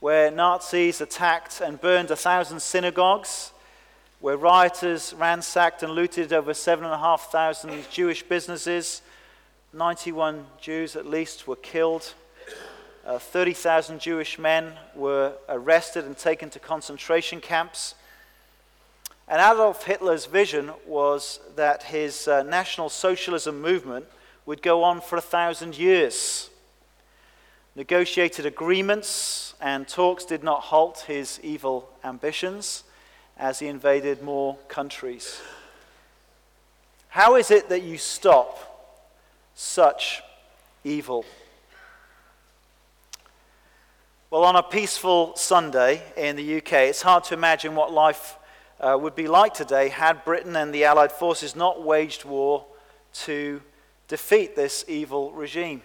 where Nazis attacked and burned a thousand synagogues, where rioters ransacked and looted over 7,500 Jewish businesses. 91 Jews at least were killed. Uh, 30,000 Jewish men were arrested and taken to concentration camps. And Adolf Hitler's vision was that his uh, National Socialism movement would go on for a thousand years. Negotiated agreements and talks did not halt his evil ambitions as he invaded more countries. How is it that you stop such evil? Well, on a peaceful Sunday in the UK, it's hard to imagine what life uh, would be like today had Britain and the Allied forces not waged war to defeat this evil regime.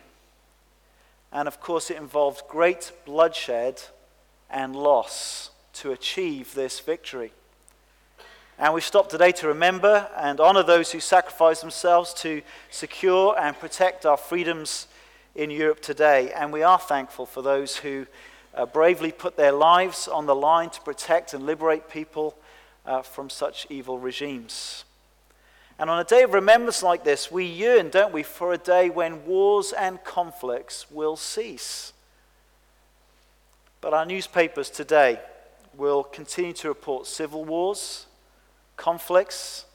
And of course, it involved great bloodshed and loss to achieve this victory. And we stop today to remember and honor those who sacrificed themselves to secure and protect our freedoms in Europe today. And we are thankful for those who uh, bravely put their lives on the line to protect and liberate people uh, from such evil regimes. And on a day of remembrance like this, we yearn, don't we, for a day when wars and conflicts will cease. But our newspapers today will continue to report civil wars, conflicts,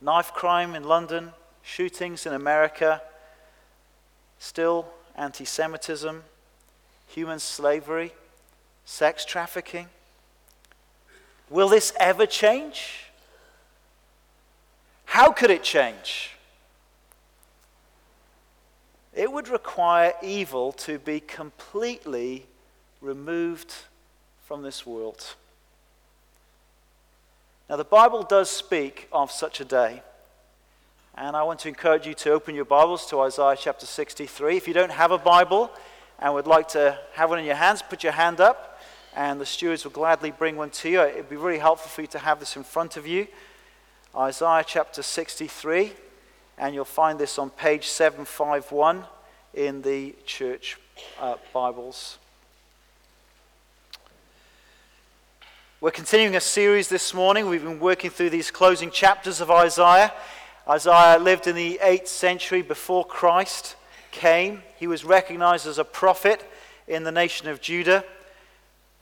knife crime in London, shootings in America, still anti Semitism, human slavery, sex trafficking. Will this ever change? How could it change? It would require evil to be completely removed from this world. Now, the Bible does speak of such a day. And I want to encourage you to open your Bibles to Isaiah chapter 63. If you don't have a Bible and would like to have one in your hands, put your hand up and the stewards will gladly bring one to you. It would be really helpful for you to have this in front of you. Isaiah chapter 63, and you'll find this on page 751 in the church uh, Bibles. We're continuing a series this morning. We've been working through these closing chapters of Isaiah. Isaiah lived in the 8th century before Christ came. He was recognized as a prophet in the nation of Judah.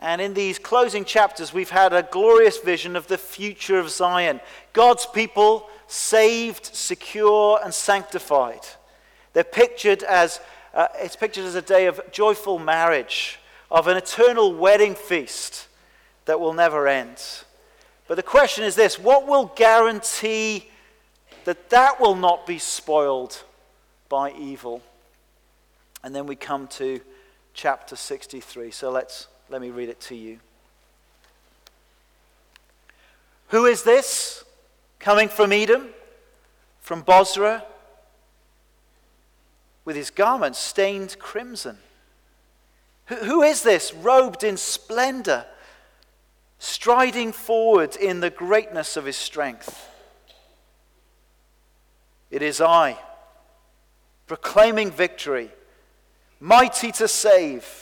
And in these closing chapters, we've had a glorious vision of the future of Zion. God's people saved, secure, and sanctified. They're pictured as, uh, it's pictured as a day of joyful marriage, of an eternal wedding feast that will never end. But the question is this what will guarantee that that will not be spoiled by evil? And then we come to chapter 63. So let's let me read it to you. Who is this coming from Edom, from Bozrah, with his garments stained crimson? Who, who is this robed in splendor, striding forward in the greatness of his strength? It is I, proclaiming victory, mighty to save.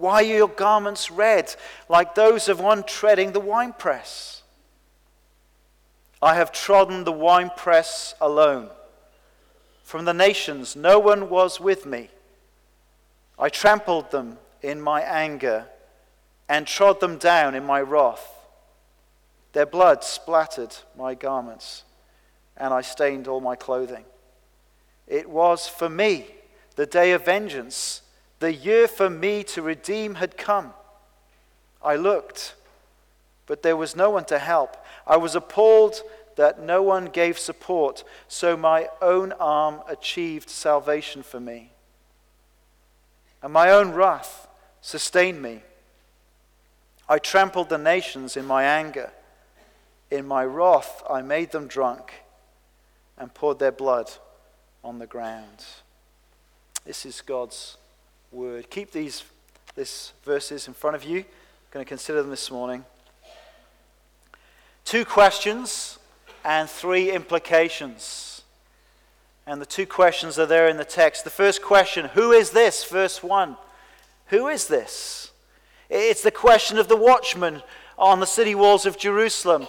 Why are your garments red, like those of one treading the winepress? I have trodden the winepress alone. From the nations, no one was with me. I trampled them in my anger and trod them down in my wrath. Their blood splattered my garments, and I stained all my clothing. It was for me the day of vengeance the year for me to redeem had come. I looked, but there was no one to help. I was appalled that no one gave support, so my own arm achieved salvation for me. And my own wrath sustained me. I trampled the nations in my anger. In my wrath, I made them drunk and poured their blood on the ground. This is God's word. Keep these, these verses in front of you. I'm going to consider them this morning. Two questions and three implications. And the two questions are there in the text. The first question Who is this? Verse 1. Who is this? It's the question of the watchman on the city walls of Jerusalem.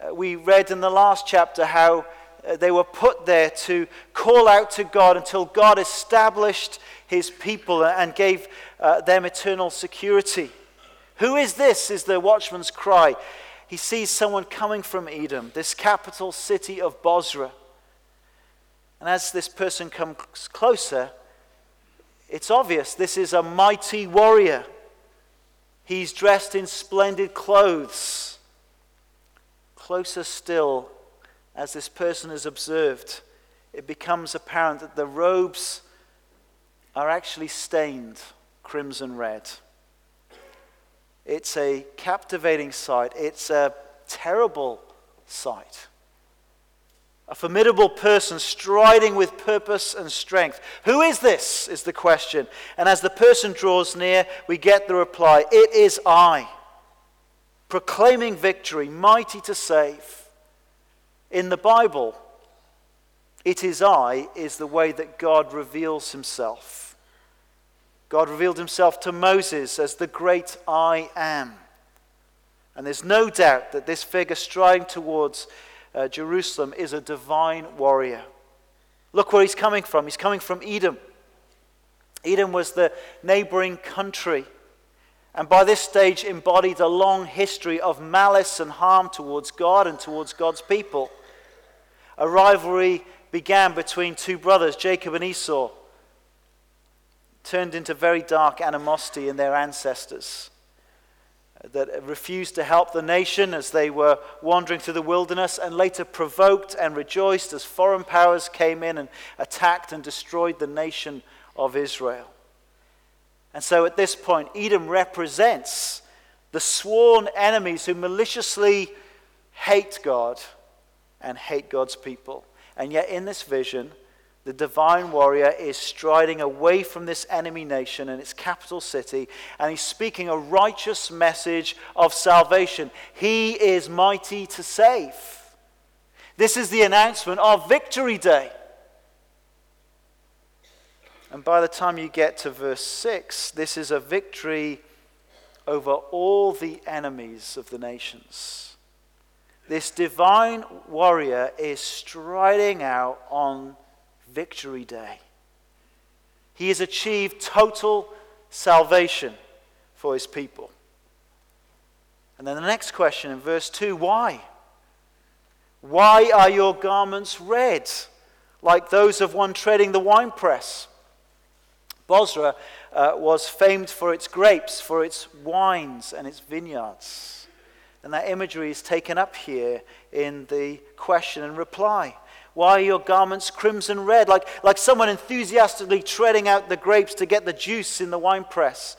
Uh, we read in the last chapter how uh, they were put there to call out to God until God established his people and gave uh, them eternal security. Who is this? is the watchman's cry. He sees someone coming from Edom, this capital city of Bozrah. And as this person comes closer, it's obvious this is a mighty warrior. He's dressed in splendid clothes. Closer still, as this person is observed, it becomes apparent that the robes are actually stained crimson red. It's a captivating sight, it's a terrible sight. A formidable person striding with purpose and strength. Who is this? Is the question. And as the person draws near, we get the reply It is I, proclaiming victory, mighty to save. In the Bible, it is I is the way that God reveals himself. God revealed himself to Moses as the great I am. And there's no doubt that this figure striding towards uh, Jerusalem is a divine warrior. Look where he's coming from. He's coming from Edom. Edom was the neighboring country, and by this stage embodied a long history of malice and harm towards God and towards God's people. A rivalry began between two brothers, Jacob and Esau, turned into very dark animosity in their ancestors that refused to help the nation as they were wandering through the wilderness, and later provoked and rejoiced as foreign powers came in and attacked and destroyed the nation of Israel. And so at this point, Edom represents the sworn enemies who maliciously hate God and hate God's people. And yet, in this vision, the divine warrior is striding away from this enemy nation and its capital city, and he's speaking a righteous message of salvation. He is mighty to save. This is the announcement of Victory Day. And by the time you get to verse 6, this is a victory over all the enemies of the nations. This divine warrior is striding out on victory day. He has achieved total salvation for his people. And then the next question in verse 2 why? Why are your garments red, like those of one treading the winepress? Bozrah uh, was famed for its grapes, for its wines, and its vineyards. And that imagery is taken up here in the question and reply. Why are your garments crimson red? Like, like someone enthusiastically treading out the grapes to get the juice in the winepress.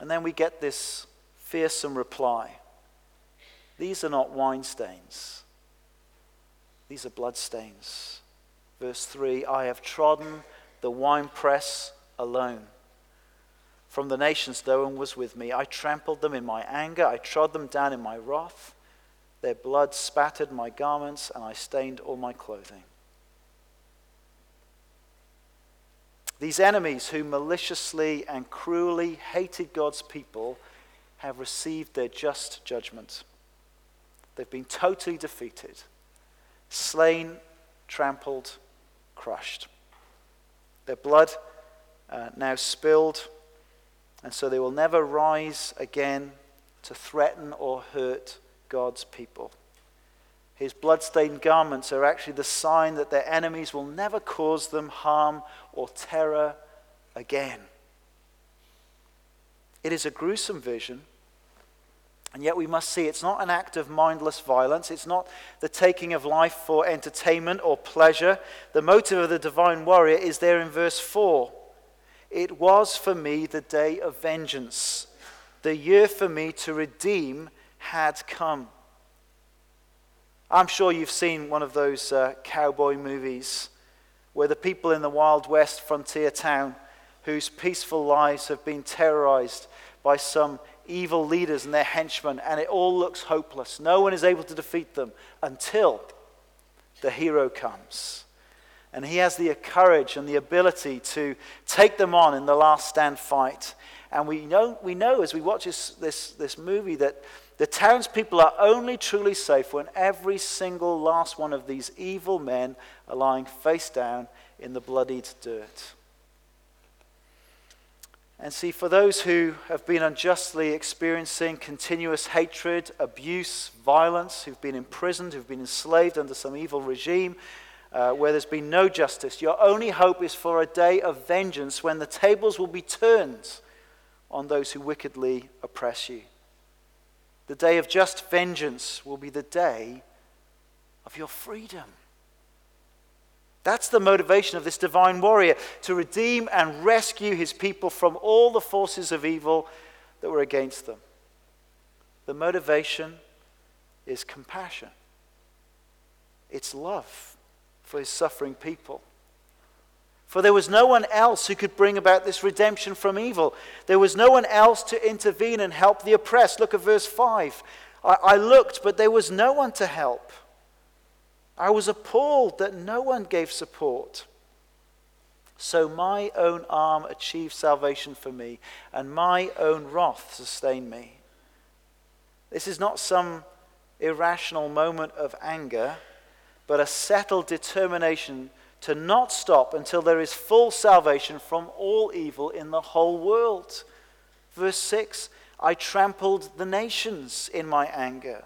And then we get this fearsome reply These are not wine stains, these are blood stains. Verse 3 I have trodden the winepress alone. From the nations, no one was with me. I trampled them in my anger, I trod them down in my wrath. Their blood spattered my garments, and I stained all my clothing. These enemies who maliciously and cruelly hated God's people have received their just judgment. They've been totally defeated, slain, trampled, crushed. Their blood uh, now spilled, and so they will never rise again to threaten or hurt God's people. His bloodstained garments are actually the sign that their enemies will never cause them harm or terror again. It is a gruesome vision, and yet we must see it's not an act of mindless violence. It's not the taking of life for entertainment or pleasure. The motive of the divine warrior is there in verse 4. It was for me the day of vengeance, the year for me to redeem had come. I'm sure you've seen one of those uh, cowboy movies where the people in the Wild West frontier town whose peaceful lives have been terrorized by some evil leaders and their henchmen, and it all looks hopeless. No one is able to defeat them until the hero comes. And he has the courage and the ability to take them on in the last stand fight. And we know, we know as we watch this, this, this movie that the townspeople are only truly safe when every single last one of these evil men are lying face down in the bloodied dirt. And see, for those who have been unjustly experiencing continuous hatred, abuse, violence, who've been imprisoned, who've been enslaved under some evil regime, uh, where there's been no justice, your only hope is for a day of vengeance when the tables will be turned on those who wickedly oppress you. The day of just vengeance will be the day of your freedom. That's the motivation of this divine warrior to redeem and rescue his people from all the forces of evil that were against them. The motivation is compassion, it's love for his suffering people. For there was no one else who could bring about this redemption from evil. There was no one else to intervene and help the oppressed. Look at verse 5. I, I looked, but there was no one to help. I was appalled that no one gave support. So my own arm achieved salvation for me, and my own wrath sustained me. This is not some irrational moment of anger, but a settled determination to not stop until there is full salvation from all evil in the whole world. Verse 6 I trampled the nations in my anger.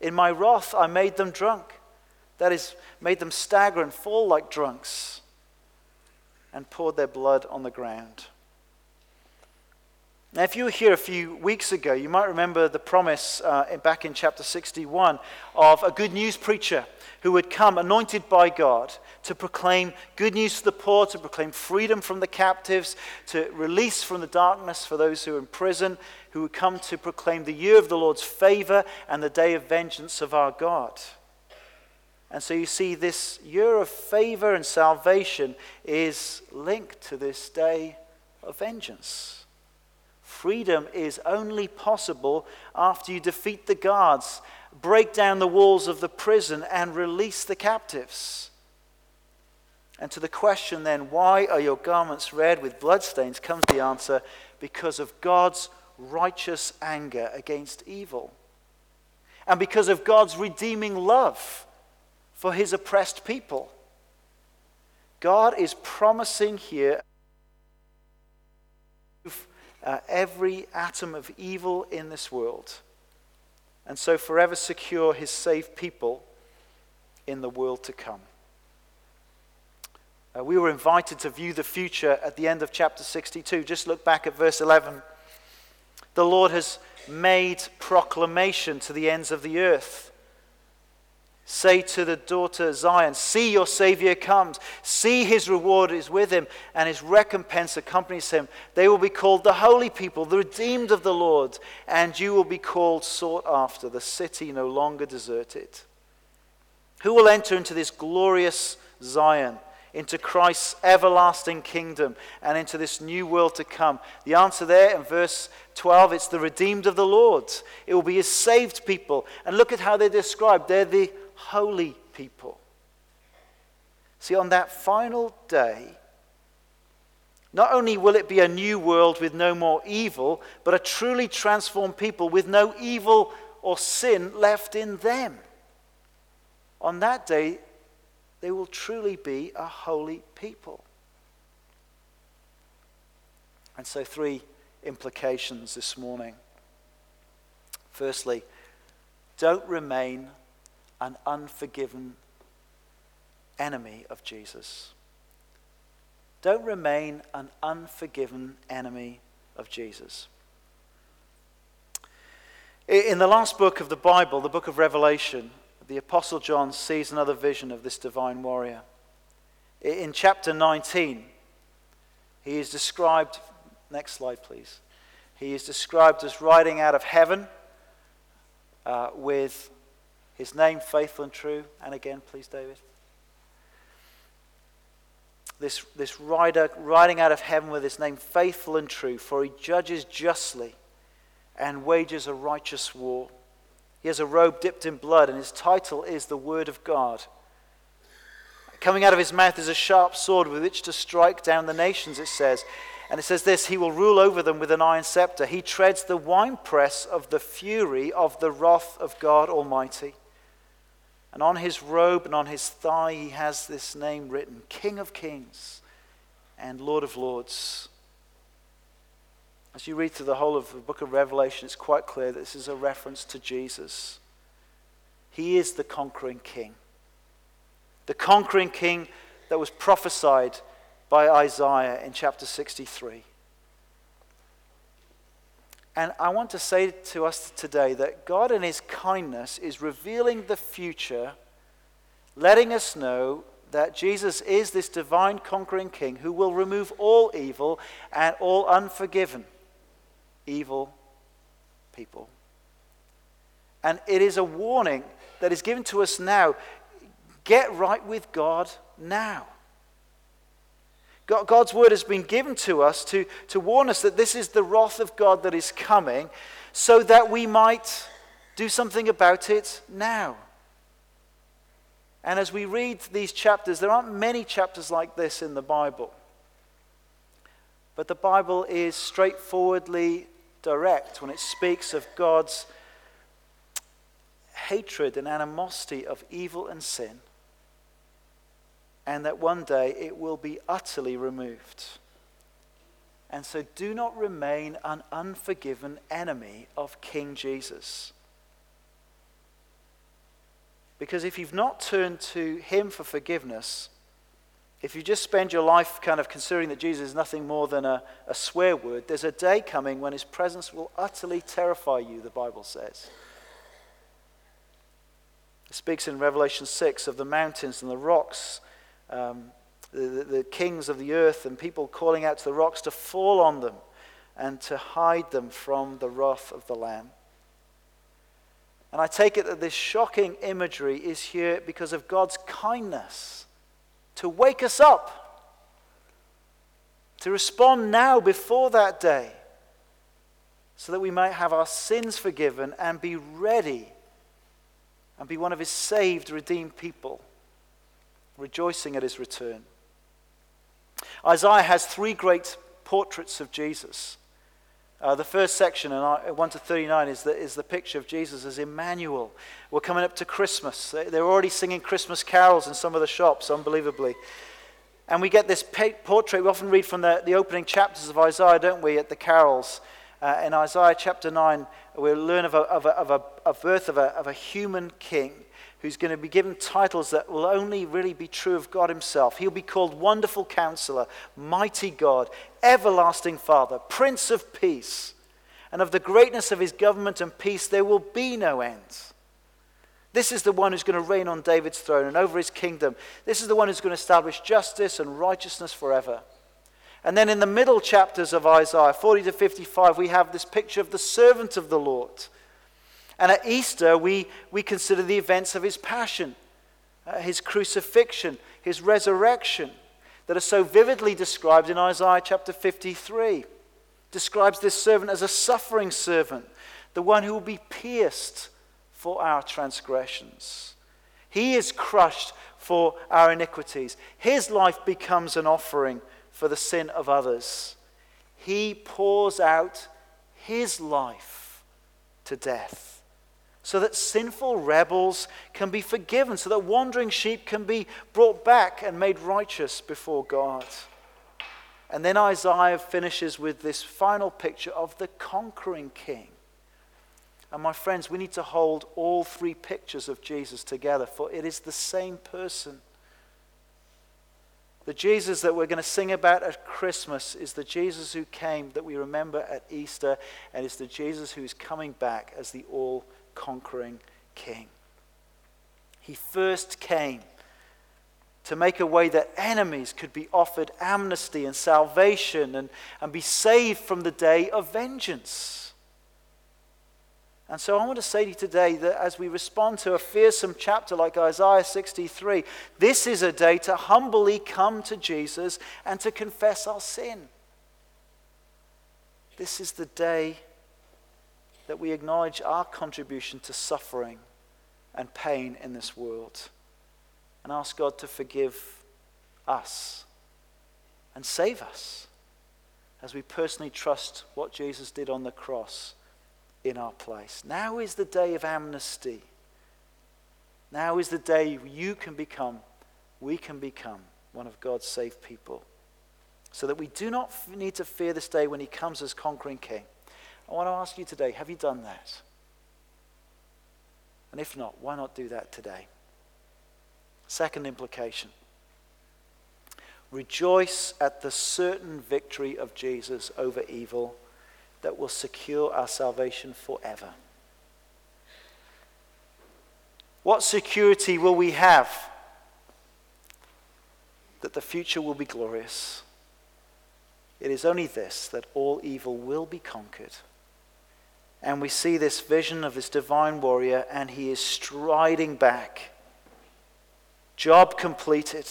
In my wrath, I made them drunk. That is, made them stagger and fall like drunks, and poured their blood on the ground. Now, if you were here a few weeks ago, you might remember the promise uh, back in chapter 61 of a good news preacher who would come anointed by God to proclaim good news to the poor, to proclaim freedom from the captives, to release from the darkness for those who are in prison, who would come to proclaim the year of the Lord's favor and the day of vengeance of our God. And so you see, this year of favor and salvation is linked to this day of vengeance. Freedom is only possible after you defeat the guards, break down the walls of the prison, and release the captives. And to the question then, why are your garments red with bloodstains, comes the answer because of God's righteous anger against evil. And because of God's redeeming love for his oppressed people. God is promising here uh, every atom of evil in this world, and so forever secure his saved people in the world to come. Uh, we were invited to view the future at the end of chapter 62. Just look back at verse 11. The Lord has made proclamation to the ends of the earth. Say to the daughter Zion, See your Savior comes. See his reward is with him, and his recompense accompanies him. They will be called the holy people, the redeemed of the Lord, and you will be called sought after, the city no longer deserted. Who will enter into this glorious Zion, into Christ's everlasting kingdom, and into this new world to come? The answer there in verse 12 it's the redeemed of the Lord. It will be his saved people. And look at how they're described. They're the holy people. See, on that final day, not only will it be a new world with no more evil, but a truly transformed people with no evil or sin left in them. On that day, they will truly be a holy people. And so, three implications this morning. Firstly, don't remain an unforgiven enemy of Jesus. Don't remain an unforgiven enemy of Jesus. In the last book of the Bible, the book of Revelation, the Apostle John sees another vision of this divine warrior. In chapter 19, he is described, next slide please. He is described as riding out of heaven uh, with his name, faithful and true. And again, please, David. This, this rider riding out of heaven with his name, faithful and true, for he judges justly and wages a righteous war. He has a robe dipped in blood, and his title is the Word of God. Coming out of his mouth is a sharp sword with which to strike down the nations, it says. And it says this He will rule over them with an iron scepter. He treads the winepress of the fury of the wrath of God Almighty. And on his robe and on his thigh, he has this name written King of Kings and Lord of Lords. As you read through the whole of the book of Revelation, it's quite clear that this is a reference to Jesus. He is the conquering king. The conquering king that was prophesied by Isaiah in chapter 63. And I want to say to us today that God, in His kindness, is revealing the future, letting us know that Jesus is this divine conquering king who will remove all evil and all unforgiven evil people. And it is a warning that is given to us now. Get right with God now. God's word has been given to us to, to warn us that this is the wrath of God that is coming, so that we might do something about it now. And as we read these chapters, there aren't many chapters like this in the Bible. But the Bible is straightforwardly direct when it speaks of God's hatred and animosity of evil and sin, and that one day it will be utterly removed. And so do not remain an unforgiven enemy of King Jesus. Because if you've not turned to Him for forgiveness, if you just spend your life kind of considering that Jesus is nothing more than a, a swear word, there's a day coming when his presence will utterly terrify you, the Bible says. It speaks in Revelation 6 of the mountains and the rocks, um, the, the, the kings of the earth, and people calling out to the rocks to fall on them and to hide them from the wrath of the Lamb. And I take it that this shocking imagery is here because of God's kindness to wake us up, to respond now before that day, so that we might have our sins forgiven and be ready and be one of his saved, redeemed people, rejoicing at his return. Isaiah has three great portraits of Jesus. Uh, the first section, in 1 to 39, is the, is the picture of Jesus as Emmanuel. We're coming up to Christmas. They're already singing Christmas carols in some of the shops, unbelievably. And we get this portrait. We often read from the, the opening chapters of Isaiah, don't we, at the carols. Uh, in Isaiah chapter 9, we learn of a, of a, of a, a birth of a, of a human king who's going to be given titles that will only really be true of God Himself. He'll be called Wonderful Counselor, Mighty God, Everlasting Father, Prince of Peace. And of the greatness of His government and peace, there will be no end. This is the one who's going to reign on David's throne and over his kingdom. This is the one who's going to establish justice and righteousness forever. And then in the middle chapters of Isaiah, 40 to 55, we have this picture of the servant of the Lord and at Easter, we, we consider the events of his passion, uh, his crucifixion, his resurrection, that are so vividly described in Isaiah chapter 53. Describes this servant as a suffering servant, the one who will be pierced for our transgressions. He is crushed for our iniquities. His life becomes an offering for the sin of others. He pours out his life to death so that sinful rebels can be forgiven, so that wandering sheep can be brought back and made righteous before God. And then Isaiah finishes with this final picture of the conquering king. And my friends, we need to hold all three pictures of Jesus together, for it is the same person. The Jesus that we're going to sing about at Christmas is the Jesus who came that we remember at Easter, and is the Jesus who is coming back as the all conquering king. He first came to make a way that enemies could be offered amnesty and salvation and, and be saved from the day of vengeance. And so I want to say to you today that as we respond to a fearsome chapter like Isaiah 63, this is a day to humbly come to Jesus and to confess our sin. This is the day that we acknowledge our contribution to suffering and pain in this world. and ask God to forgive us and save us as we personally trust what Jesus did on the cross in our place. Now is the day of amnesty. Now is the day you can become, we can become one of God's saved people. So that we do not need to fear this day when he comes as conquering king. I want to ask you today have you done that? And if not, why not do that today? Second implication rejoice at the certain victory of Jesus over evil that will secure our salvation forever. What security will we have that the future will be glorious? It is only this that all evil will be conquered. And we see this vision of this divine warrior, and he is striding back. Job completed.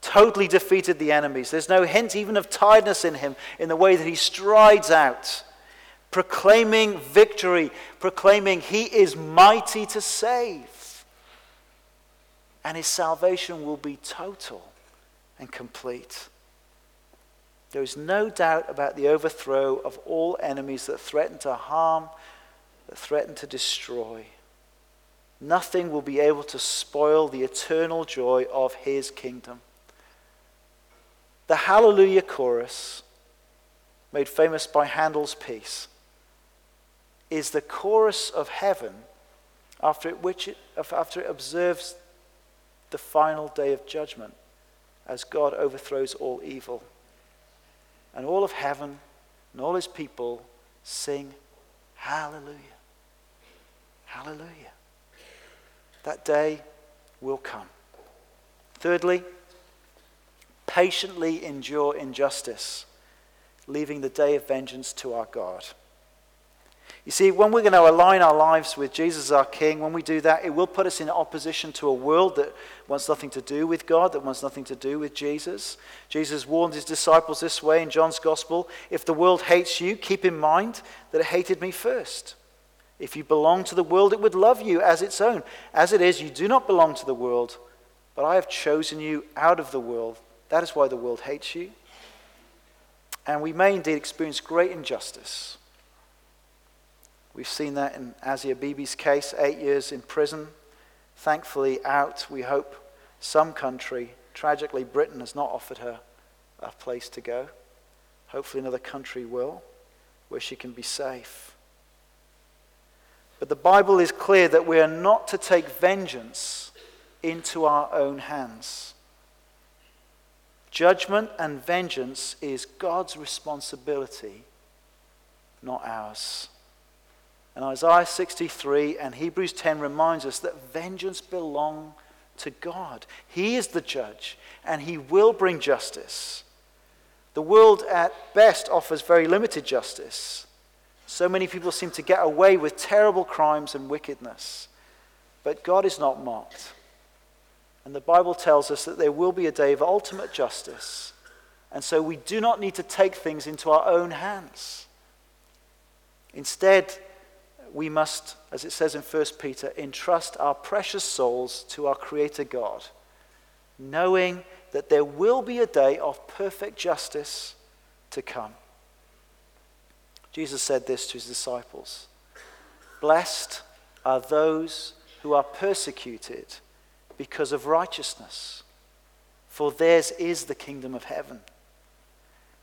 Totally defeated the enemies. There's no hint even of tiredness in him in the way that he strides out, proclaiming victory, proclaiming he is mighty to save. And his salvation will be total and complete. There is no doubt about the overthrow of all enemies that threaten to harm, that threaten to destroy. Nothing will be able to spoil the eternal joy of his kingdom. The Hallelujah chorus, made famous by Handel's piece, is the chorus of heaven after it, which it, after it observes the final day of judgment as God overthrows all evil. And all of heaven and all his people sing hallelujah. Hallelujah. That day will come. Thirdly, patiently endure injustice, leaving the day of vengeance to our God. You see, when we're going to align our lives with Jesus our King, when we do that, it will put us in opposition to a world that wants nothing to do with God, that wants nothing to do with Jesus. Jesus warned his disciples this way in John's Gospel If the world hates you, keep in mind that it hated me first. If you belong to the world, it would love you as its own. As it is, you do not belong to the world, but I have chosen you out of the world. That is why the world hates you. And we may indeed experience great injustice We've seen that in Asia Bibi's case, eight years in prison. Thankfully, out, we hope, some country. Tragically, Britain has not offered her a place to go. Hopefully, another country will, where she can be safe. But the Bible is clear that we are not to take vengeance into our own hands. Judgment and vengeance is God's responsibility, not ours. And Isaiah 63 and Hebrews 10 reminds us that vengeance belongs to God. He is the judge, and he will bring justice. The world at best offers very limited justice. So many people seem to get away with terrible crimes and wickedness. But God is not mocked. And the Bible tells us that there will be a day of ultimate justice. And so we do not need to take things into our own hands. Instead, we must, as it says in 1 Peter, entrust our precious souls to our Creator God, knowing that there will be a day of perfect justice to come. Jesus said this to his disciples Blessed are those who are persecuted because of righteousness, for theirs is the kingdom of heaven.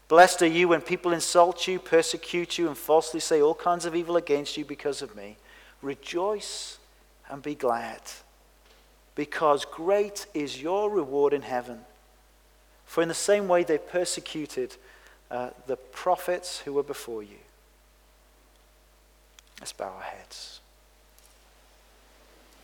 Blessed are you when people insult you, persecute you, and falsely say all kinds of evil against you because of me. Rejoice and be glad, because great is your reward in heaven. For in the same way they persecuted uh, the prophets who were before you. Let's bow our heads.